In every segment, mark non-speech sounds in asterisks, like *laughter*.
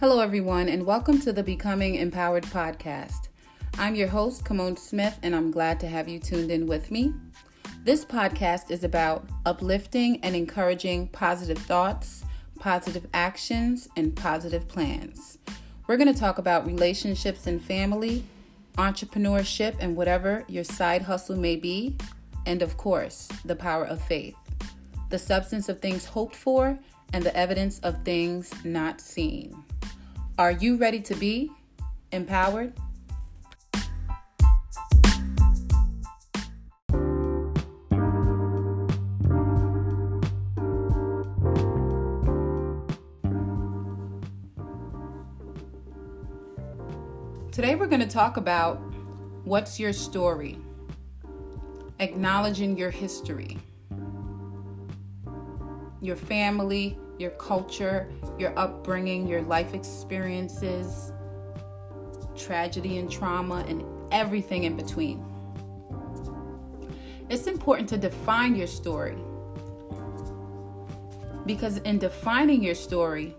Hello, everyone, and welcome to the Becoming Empowered podcast. I'm your host, Kimone Smith, and I'm glad to have you tuned in with me. This podcast is about uplifting and encouraging positive thoughts, positive actions, and positive plans. We're going to talk about relationships and family, entrepreneurship, and whatever your side hustle may be, and of course, the power of faith, the substance of things hoped for, and the evidence of things not seen. Are you ready to be empowered? Today, we're going to talk about what's your story, acknowledging your history, your family, your culture, your upbringing, your life experiences, tragedy and trauma, and everything in between. It's important to define your story because in defining your story,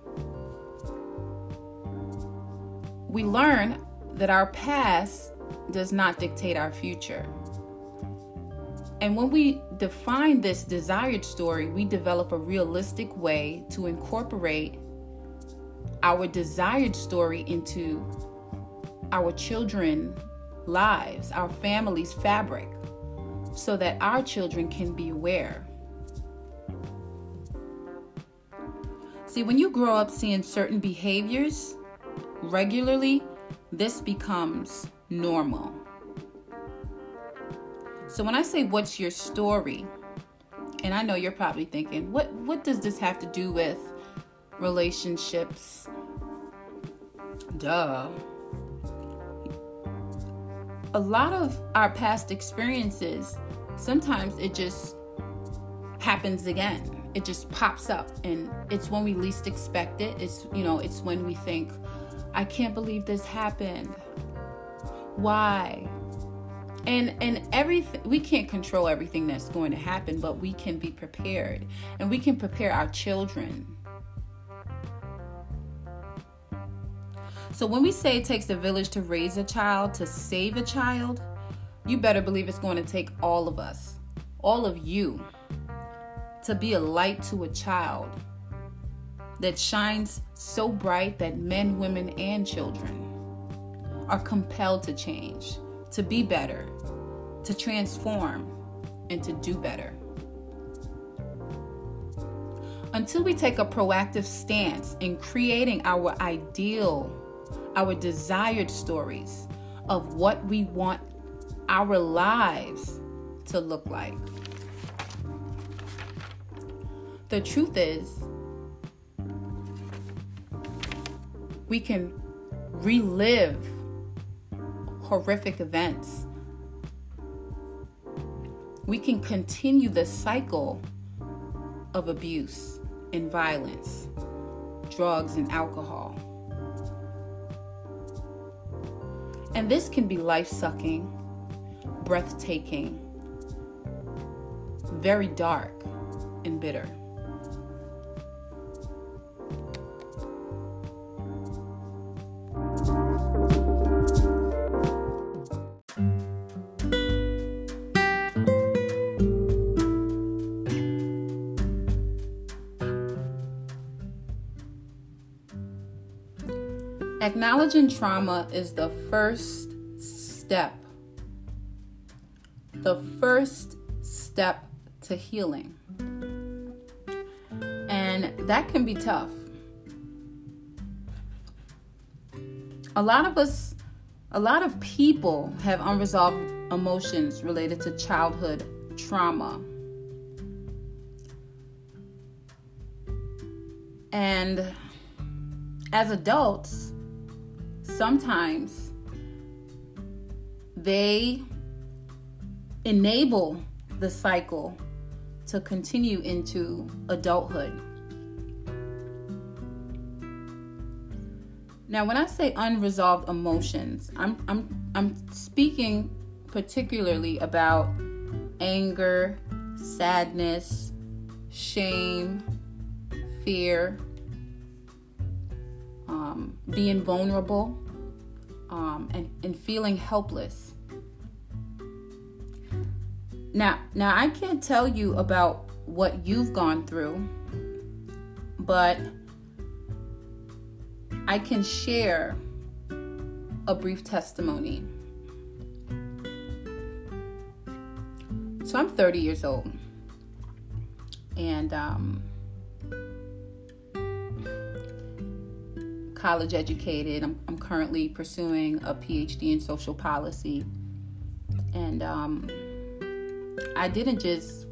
we learn that our past does not dictate our future. And when we define this desired story, we develop a realistic way to incorporate our desired story into our children lives, our family's fabric, so that our children can be aware. See, when you grow up seeing certain behaviors regularly, this becomes normal. So when I say what's your story, and I know you're probably thinking, what what does this have to do with relationships? Duh. A lot of our past experiences, sometimes it just happens again. It just pops up and it's when we least expect it. It's you know, it's when we think, I can't believe this happened. Why? And and everything we can't control everything that's going to happen but we can be prepared. And we can prepare our children. So when we say it takes a village to raise a child to save a child you better believe it's going to take all of us all of you to be a light to a child that shines so bright that men women and children are compelled to change to be better, to transform, and to do better. Until we take a proactive stance in creating our ideal, our desired stories of what we want our lives to look like. The truth is, we can relive horrific events. We can continue the cycle of abuse and violence, drugs and alcohol. And this can be life sucking, breathtaking, very dark, and bitter. Acknowledging trauma is the first step. The first step to healing. And that can be tough. A lot of us, a lot of people have unresolved emotions related to childhood trauma. And as adults, sometimes they enable the cycle to continue into adulthood. Now, when I say unresolved emotions, I'm I'm I'm speaking particularly about anger, sadness, shame, fear, um, being vulnerable, um, and, and feeling helpless. Now, now I can't tell you about what you've gone through, but I can share a brief testimony. So I'm 30 years old, and um, college educated. I'm, I'm, currently pursuing a PhD in social policy, and um, I didn't just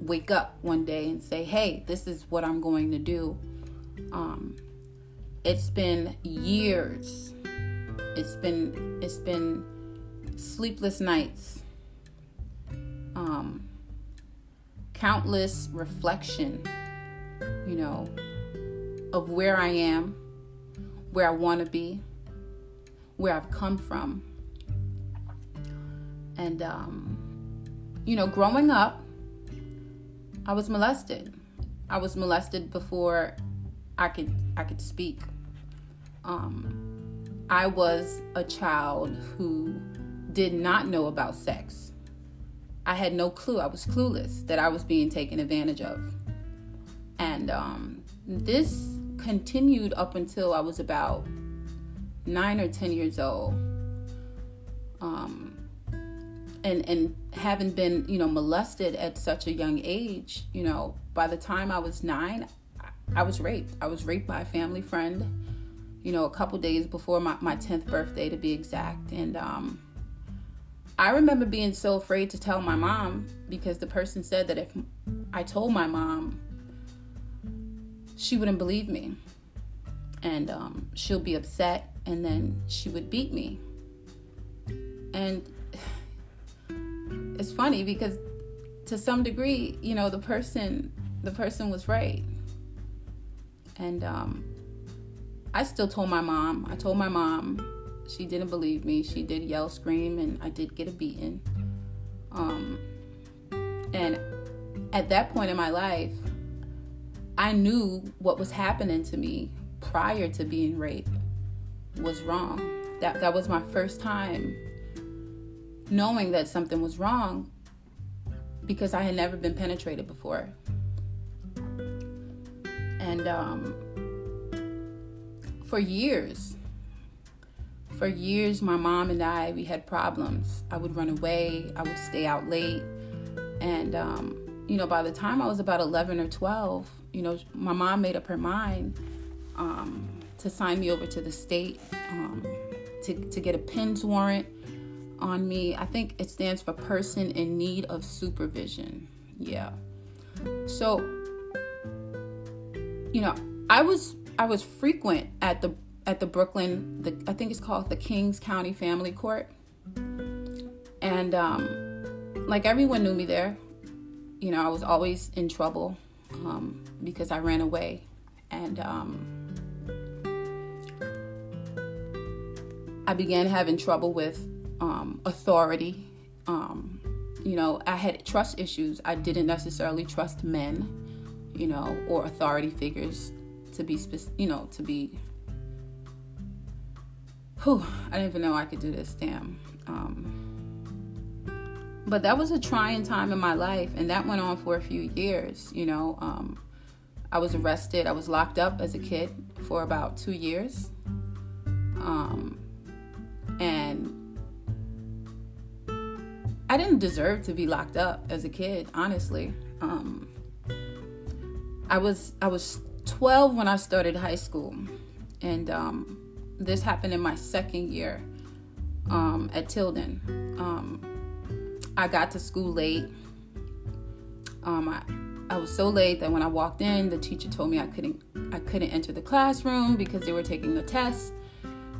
wake up one day and say, "Hey, this is what I'm going to do." Um, it's been years. It's been it's been sleepless nights. Um, countless reflection, you know, of where I am, where I want to be, where I've come from. And, um, you know, growing up, I was molested. I was molested before I could I could speak. Um, I was a child who did not know about sex. I had no clue. I was clueless that I was being taken advantage of. And um, this continued up until I was about nine or ten years old. Um, and and having been you know molested at such a young age, you know, by the time I was nine, I was raped. I was raped by a family friend. You know, a couple days before my my tenth birthday, to be exact, and um, I remember being so afraid to tell my mom because the person said that if I told my mom, she wouldn't believe me. And um, she'll be upset and then she would beat me. And *sighs* it's funny because to some degree, you know, the person the person was right. And um, I still told my mom. I told my mom. She didn't believe me. She did yell, scream, and I did get a beating. Um, and at that point in my life, I knew what was happening to me prior to being raped was wrong. That that was my first time knowing that something was wrong because I had never been penetrated before. And um, for years, for years, my mom and I, we had problems. I would run away, I would stay out late. And, um, you know, by the time I was about 11 or 12, you know, my mom made up her mind um, to sign me over to the state um, to, to get a PINS warrant on me. I think it stands for person in need of supervision. Yeah. So, you know, I was I was frequent at the at the Brooklyn, the, I think it's called the Kings County Family Court, and um, like everyone knew me there. You know, I was always in trouble um, because I ran away. And um, I began having trouble with um, authority. Um, you know, I had trust issues. I didn't necessarily trust men, you know, or authority figures to be, you know, to be. Whew, I didn't even know I could do this. Damn. But that was a trying time in my life and that went on for a few years you know um, i was arrested i was locked up as a kid for about two years um, and i didn't deserve to be locked up as a kid honestly. Um, i was i was 12 when i started high school and um, this happened in my second year um, at tilden. Um, I got to school late. Um, I, I was so late that when I walked in, the teacher told me I couldn't I couldn't enter the classroom because they were taking a test.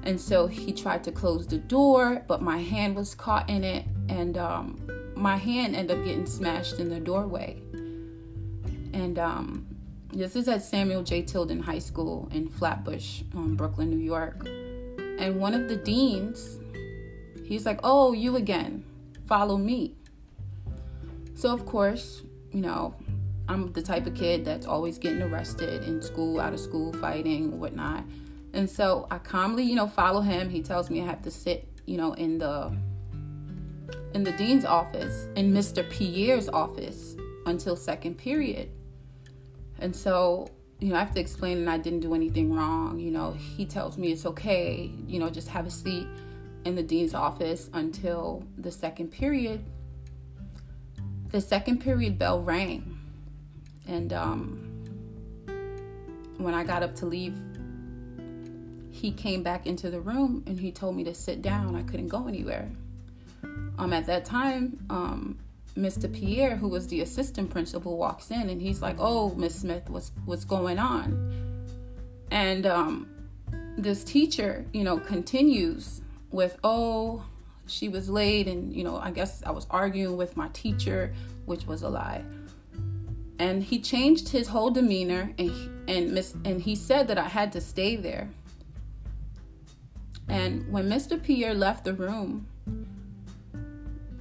And so he tried to close the door, but my hand was caught in it, and um, my hand ended up getting smashed in the doorway. And um, this is at Samuel J. Tilden High School in Flatbush, um, Brooklyn, New York. And one of the deans, he's like, "Oh, you again." Follow me. So, of course, you know, I'm the type of kid that's always getting arrested in school, out of school, fighting, whatnot. And so I calmly, you know, follow him. He tells me I have to sit, you know, in the in the dean's office, in Mr. Pierre's office until second period. And so, you know, I have to explain that I didn't do anything wrong. You know, he tells me it's okay, you know, just have a seat in the dean's office until the second period. The second period bell rang. And um, when I got up to leave, he came back into the room and he told me to sit down. I couldn't go anywhere. Um, at that time, um, Mr. Pierre, who was the assistant principal, walks in and he's like, "Oh, Miss Smith, what's what's going on?" And um, this teacher, you know, continues with, "Oh, she was late, and you know, I guess I was arguing with my teacher, which was a lie." And he changed his whole demeanor, and and Miss and he said that I had to stay there. And when Mr. Pierre left the room,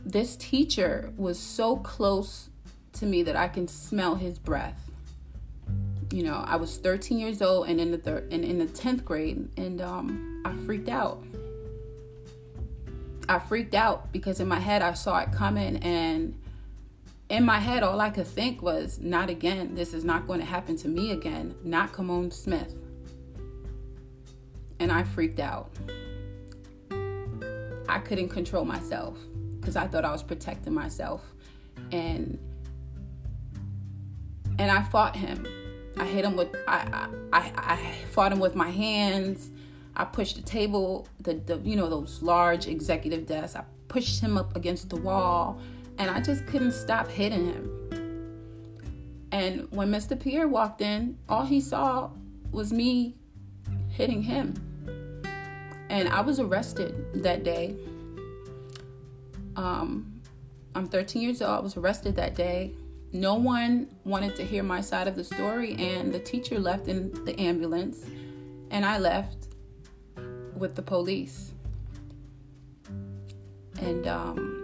this teacher was so close to me that I can smell his breath. You know, I was 13 years old and in the third and in the 10th grade, and um, I freaked out. I freaked out because in my head I saw it coming, and in my head all I could think was, "Not again! This is not going to happen to me again. Not Kimone Smith." And I freaked out. I couldn't control myself because I thought I was protecting myself. And and I fought him. I hit him with I I, I fought him with my hands. I pushed the table, the, the you know those large executive desks. I pushed him up against the wall, and I just couldn't stop hitting him. And when Mr. Pierre walked in, all he saw was me hitting him. And I was arrested that day um, I'm 13 years old. I was arrested that day. No one wanted to hear my side of the story, and the teacher left in the ambulance, and I left with the police. And um,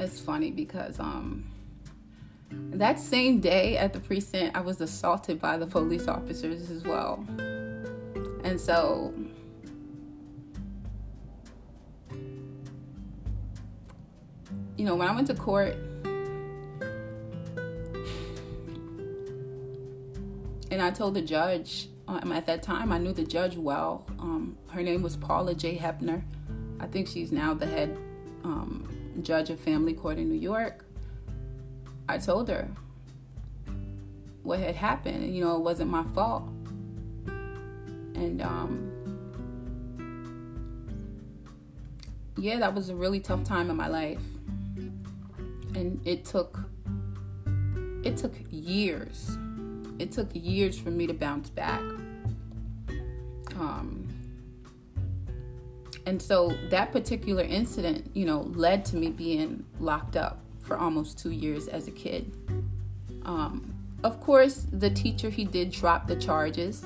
it's funny because um, that same day at the precinct, I was assaulted by the police officers as well. And so you know, when I went to court, and I told the judge um, at that time, I knew the judge well. Um, her name was Paula J. Hepner. I think she's now the head um, judge of family court in New York. I told her what had happened. You know, it wasn't my fault. And um, yeah, that was a really tough time in my life and it took it took years it took years for me to bounce back um, and so that particular incident you know led to me being locked up for almost two years as a kid. Um, of course the teacher he did drop the charges.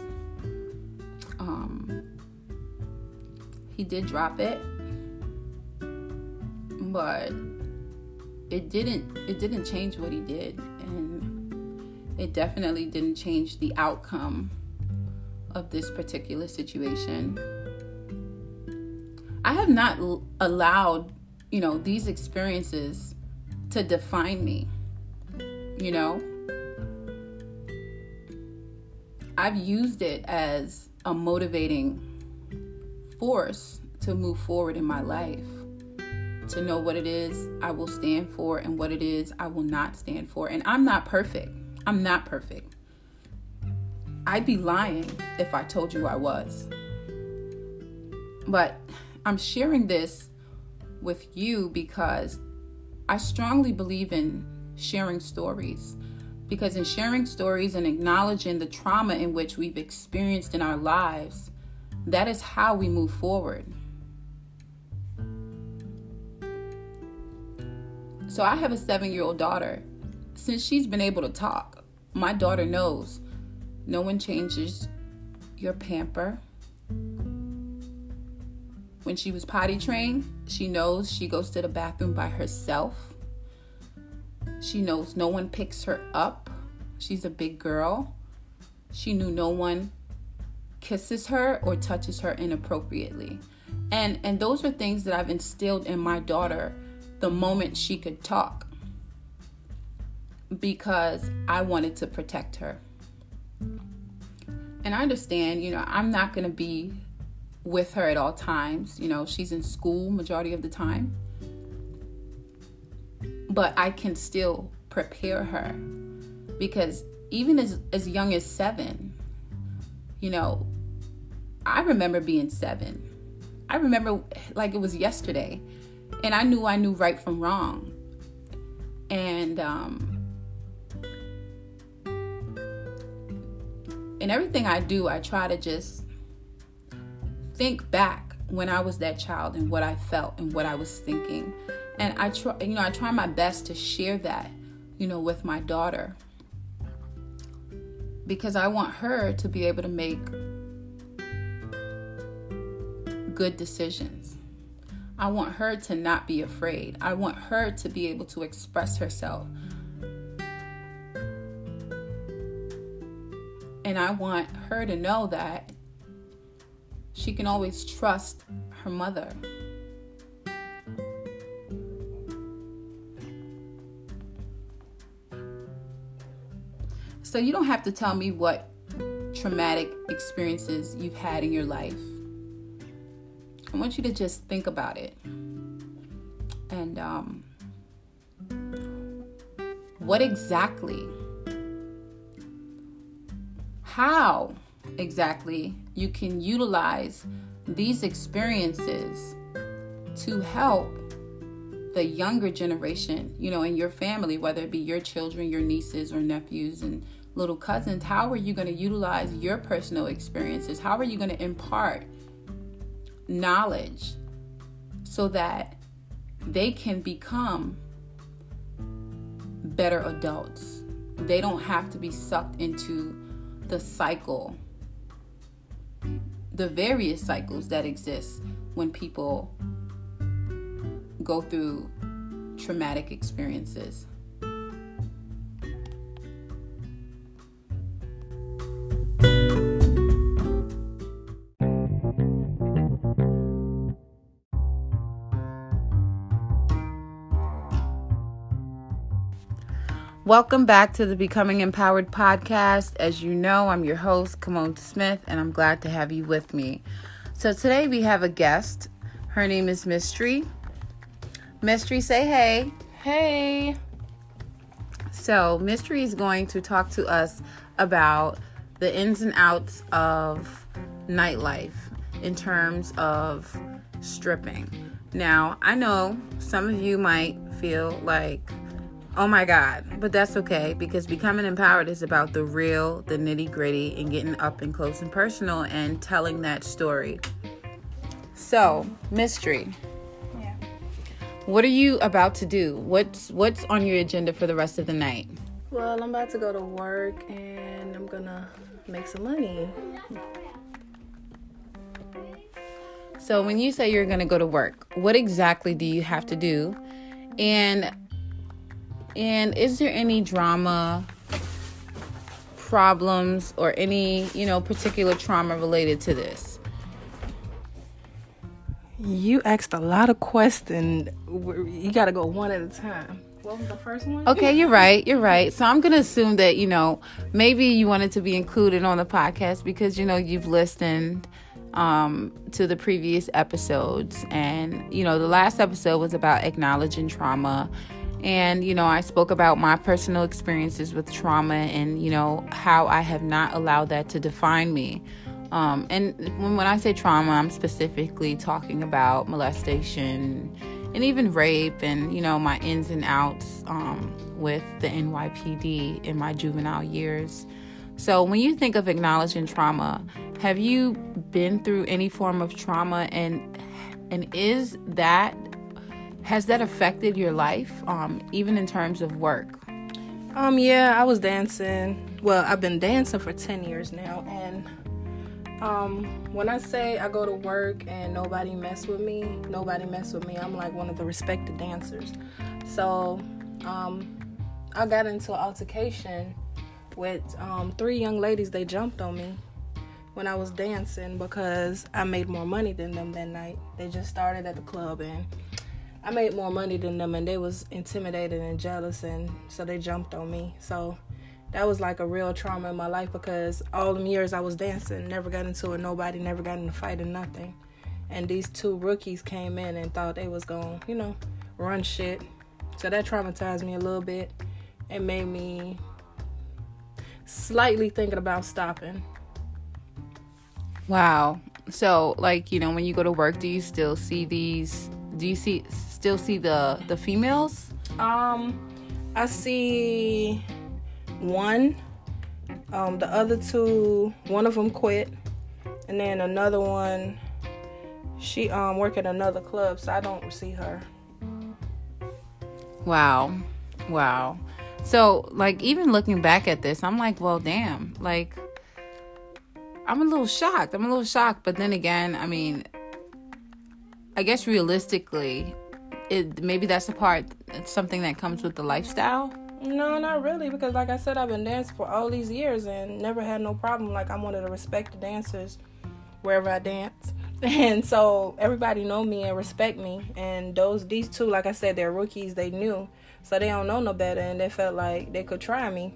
Um, he did drop it but it didn't it didn't change what he did and it definitely didn't change the outcome of this particular situation i have not l- allowed you know these experiences to define me you know i've used it as a motivating force to move forward in my life to know what it is I will stand for and what it is I will not stand for. And I'm not perfect. I'm not perfect. I'd be lying if I told you I was. But I'm sharing this with you because I strongly believe in sharing stories. Because in sharing stories and acknowledging the trauma in which we've experienced in our lives, that is how we move forward. So I have a seven year old daughter. Since she's been able to talk, my daughter knows no one changes your pamper. When she was potty trained, she knows she goes to the bathroom by herself. She knows no one picks her up. She's a big girl. she knew no one kisses her or touches her inappropriately. And and those are things that I've instilled in my daughter the moment she could talk because I wanted to protect her. And I understand, you know, I'm not going to be with her at all times. You know, she's in school majority of the time. But I can still prepare her because even as as young as 7, you know, I remember being 7. I remember like it was yesterday. And I knew I knew right from wrong. And um in everything I do, I try to just think back when I was that child and what I felt and what I was thinking. And I try, you know, I try my best to share that, you know, with my daughter because I want her to be able to make good decisions. I want her to not be afraid. I want her to be able to express herself And I want her to know that she can always trust her mother. So you don't have to tell me what traumatic experiences you've had in your life. I want you to just think about it. And um, what exactly how exactly you can utilize these experiences to help the younger generation, you know, in your family, whether it be your children, your nieces, or nephews, and little cousins. How are you going to utilize your personal experiences? How are you going to impart knowledge so that they can become better adults? They don't have to be sucked into the cycle, the various cycles that exist when people go through traumatic experiences. Welcome back to the Becoming Empowered podcast. As you know, I'm your host, Kimone Smith, and I'm glad to have you with me. So today we have a guest. Her name is Mystery. Mystery, say hey. Hey. So, Mystery is going to talk to us about the ins and outs of nightlife in terms of stripping. Now, I know some of you might feel like Oh my God. But that's okay because becoming empowered is about the real, the nitty gritty, and getting up and close and personal and telling that story. So, mystery. Yeah. What are you about to do? What's what's on your agenda for the rest of the night? Well, I'm about to go to work and I'm gonna make some money. So, when you say you're gonna go to work, what exactly do you have to do? And and is there any drama, problems, or any, you know, particular trauma related to this? You asked a lot of questions. You got to go one at a time. What was the first one? Okay, you're *laughs* right. You're right. So I'm going to assume that, you know, maybe you wanted to be included on the podcast because, you know, you've listened um, to the previous episodes. And, you know, the last episode was about acknowledging trauma and, you know, I spoke about my personal experiences with trauma and, you know, how I have not allowed that to define me. Um, and when, when I say trauma, I'm specifically talking about molestation and even rape and, you know, my ins and outs um, with the NYPD in my juvenile years. So, when you think of acknowledging trauma, have you been through any form of trauma and and is that has that affected your life, um, even in terms of work? Um, yeah, I was dancing. Well, I've been dancing for 10 years now. And um, when I say I go to work and nobody mess with me, nobody mess with me, I'm like one of the respected dancers. So um, I got into an altercation with um, three young ladies. They jumped on me when I was dancing because I made more money than them that night. They just started at the club and I made more money than them and they was intimidated and jealous and so they jumped on me. So that was like a real trauma in my life because all them years I was dancing, never got into it, nobody, never got in a fight or nothing. And these two rookies came in and thought they was gonna, you know, run shit. So that traumatized me a little bit. It made me slightly thinking about stopping. Wow. So, like, you know, when you go to work, do you still see these? Do you see still see the the females? Um, I see one. Um, the other two, one of them quit, and then another one, she um work at another club, so I don't see her. Wow, wow. So, like, even looking back at this, I'm like, well, damn, like I'm a little shocked. I'm a little shocked, but then again, I mean, I guess realistically, it maybe that's the part. It's something that comes with the lifestyle. No, not really, because like I said, I've been dancing for all these years and never had no problem. Like I'm one of the respected dancers wherever I dance, *laughs* and so everybody know me and respect me. And those these two, like I said, they're rookies. They knew, so they don't know no better, and they felt like they could try me.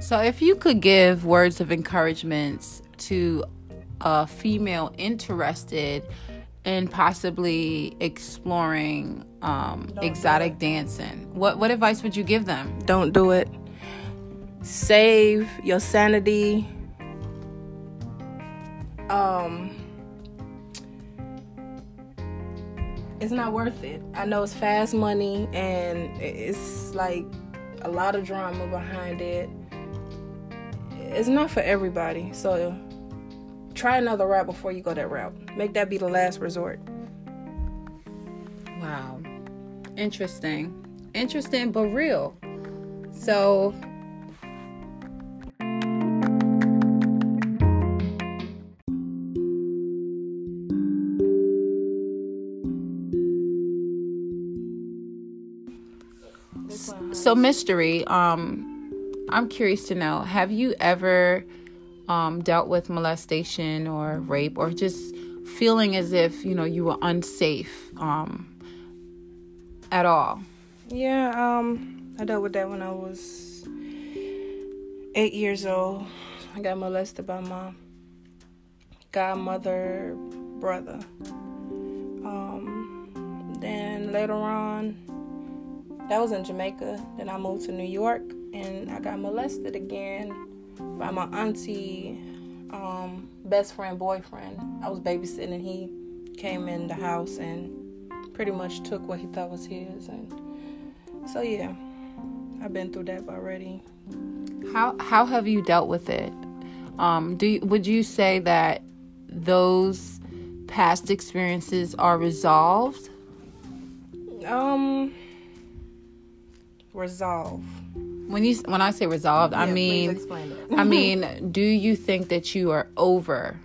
So if you could give words of encouragement to a female interested in possibly exploring um, exotic dancing, what what advice would you give them? Don't do it. Save your sanity. Um, it's not worth it. I know it's fast money and it's like a lot of drama behind it. It's not for everybody. So try another route before you go that route. Make that be the last resort. Wow. Interesting. Interesting, but real. So, so mystery um i'm curious to know have you ever um, dealt with molestation or rape or just feeling as if you know you were unsafe um, at all? Yeah um, i dealt with that when i was eight years old. I got molested by my godmother brother. Um, then later on that was in jamaica. Then i moved to new york and i got molested again by my auntie um, best friend boyfriend. I was babysitting and he came in the house and pretty much took what he thought was his and so yeah I've been through that already. How how have you dealt with it? Um, do you, would you say that those past experiences are resolved? Um, resolve when you when I say resolved, yeah, I mean *laughs* I mean, do you think that you are over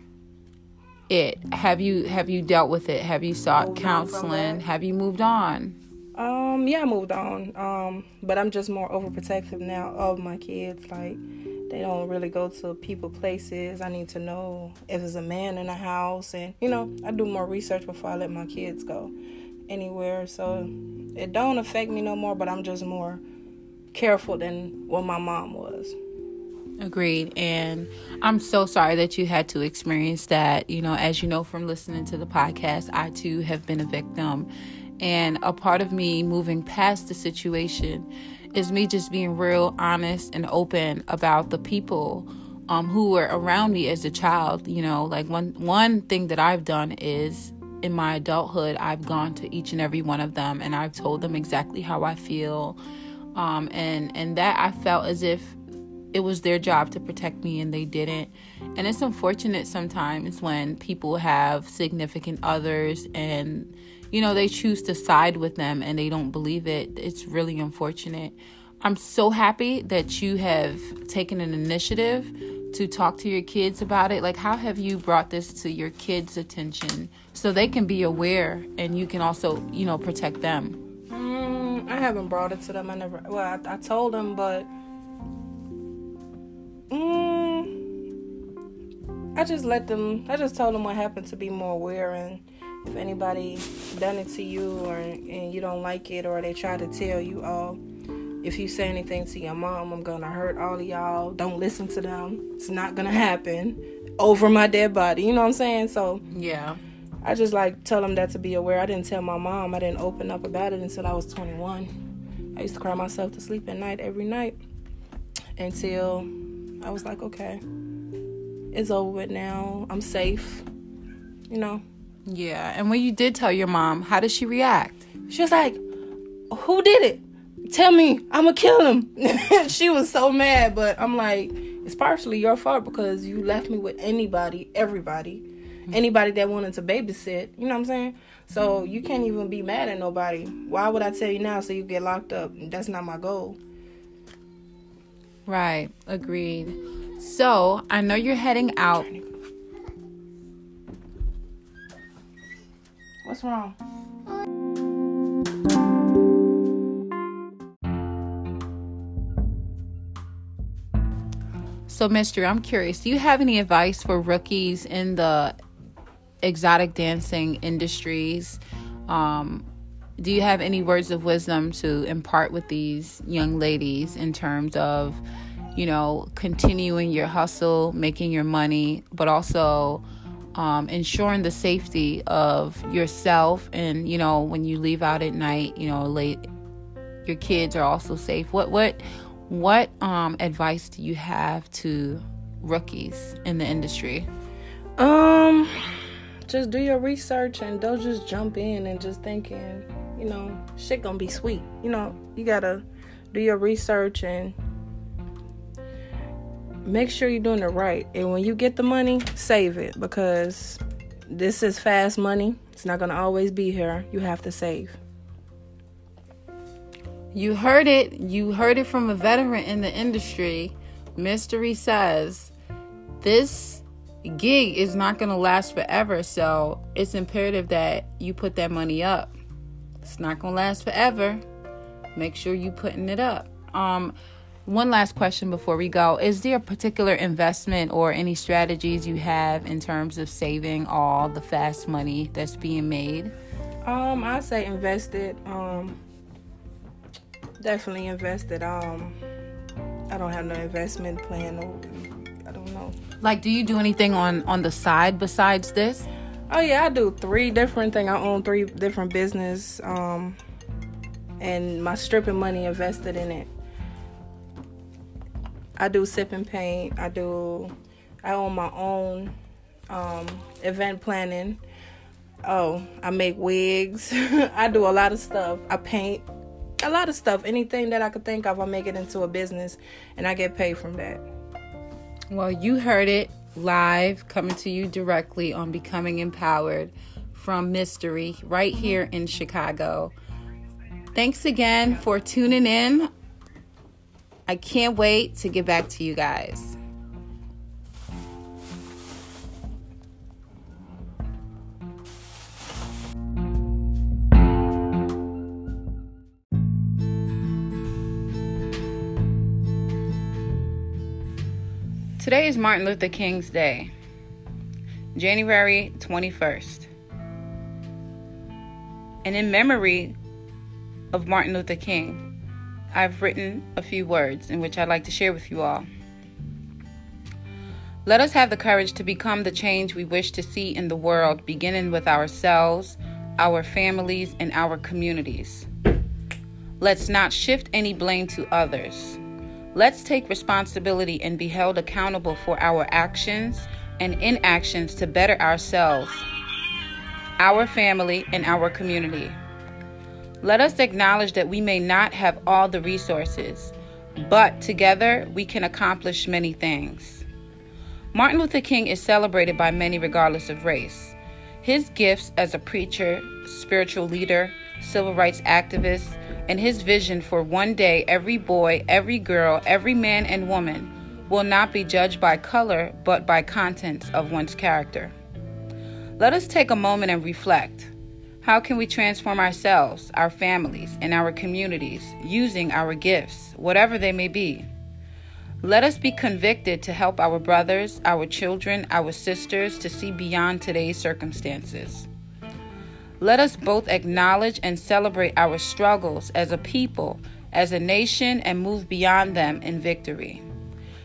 it? Have you have you dealt with it? Have you sought moved counseling? Have you moved on? Um, yeah, I moved on. Um, but I'm just more overprotective now of my kids. Like they don't really go to people places. I need to know if there's a man in the house and you know, I do more research before I let my kids go anywhere. So it don't affect me no more, but I'm just more careful than what my mom was. Agreed. And I'm so sorry that you had to experience that. You know, as you know from listening to the podcast, I too have been a victim. And a part of me moving past the situation is me just being real honest and open about the people um, who were around me as a child. You know, like one one thing that I've done is in my adulthood, I've gone to each and every one of them and I've told them exactly how I feel um, and and that I felt as if it was their job to protect me and they didn't. And it's unfortunate sometimes when people have significant others and you know they choose to side with them and they don't believe it. It's really unfortunate. I'm so happy that you have taken an initiative to talk to your kids about it. Like how have you brought this to your kids' attention so they can be aware and you can also, you know, protect them? I haven't brought it to them. I never. Well, I, I told them, but Mm, I just let them. I just told them what happened to be more aware, and if anybody done it to you or and you don't like it, or they try to tell you, oh, if you say anything to your mom, I'm gonna hurt all of y'all. Don't listen to them. It's not gonna happen over my dead body. You know what I'm saying? So yeah. I just like tell them that to be aware. I didn't tell my mom. I didn't open up about it until I was 21. I used to cry myself to sleep at night every night until I was like, okay, it's over with now. I'm safe. You know? Yeah. And when you did tell your mom, how did she react? She was like, who did it? Tell me, I'm gonna kill him. *laughs* she was so mad, but I'm like, it's partially your fault because you left me with anybody, everybody, *laughs* anybody that wanted to babysit. You know what I'm saying? So you can't even be mad at nobody. Why would I tell you now so you get locked up? That's not my goal. Right, agreed. So I know you're heading out. What's wrong? So, Mystery, I'm curious. Do you have any advice for rookies in the exotic dancing industries? Um, do you have any words of wisdom to impart with these young ladies in terms of, you know, continuing your hustle, making your money, but also um, ensuring the safety of yourself and, you know, when you leave out at night, you know, late, your kids are also safe. What what what um, advice do you have to rookies in the industry? Um, just do your research and don't just jump in and just thinking, you know, shit gonna be sweet. You know, you gotta do your research and make sure you're doing it right. And when you get the money, save it because this is fast money. It's not gonna always be here. You have to save. You heard it. You heard it from a veteran in the industry. Mystery says this gig is not going to last forever. So it's imperative that you put that money up. It's not going to last forever. Make sure you putting it up. Um, one last question before we go. Is there a particular investment or any strategies you have in terms of saving all the fast money that's being made? Um, I say invested. Um, definitely invested. Um, I don't have no investment plan. Like, do you do anything on on the side besides this? Oh yeah, I do three different things. I own three different business. Um, and my stripping money invested in it. I do sip and paint. I do. I own my own um, event planning. Oh, I make wigs. *laughs* I do a lot of stuff. I paint a lot of stuff. Anything that I could think of, I make it into a business and I get paid from that. Well, you heard it live coming to you directly on Becoming Empowered from Mystery right here in Chicago. Thanks again for tuning in. I can't wait to get back to you guys. Today is Martin Luther King's Day, January 21st. And in memory of Martin Luther King, I've written a few words in which I'd like to share with you all. Let us have the courage to become the change we wish to see in the world, beginning with ourselves, our families, and our communities. Let's not shift any blame to others. Let's take responsibility and be held accountable for our actions and inactions to better ourselves, our family, and our community. Let us acknowledge that we may not have all the resources, but together we can accomplish many things. Martin Luther King is celebrated by many regardless of race. His gifts as a preacher, spiritual leader, civil rights activist, and his vision for one day every boy, every girl, every man and woman will not be judged by color but by contents of one's character. Let us take a moment and reflect. How can we transform ourselves, our families, and our communities using our gifts, whatever they may be? Let us be convicted to help our brothers, our children, our sisters to see beyond today's circumstances. Let us both acknowledge and celebrate our struggles as a people, as a nation, and move beyond them in victory.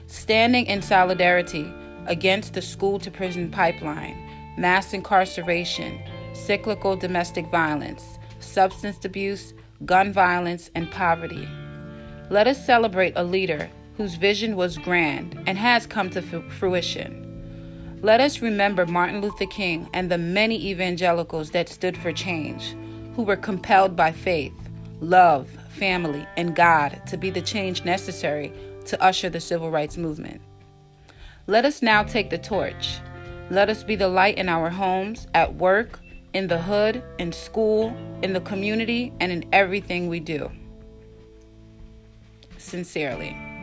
Standing in solidarity against the school to prison pipeline, mass incarceration, cyclical domestic violence, substance abuse, gun violence, and poverty. Let us celebrate a leader whose vision was grand and has come to fruition. Let us remember Martin Luther King and the many evangelicals that stood for change, who were compelled by faith, love, family, and God to be the change necessary to usher the civil rights movement. Let us now take the torch. Let us be the light in our homes, at work, in the hood, in school, in the community, and in everything we do. Sincerely.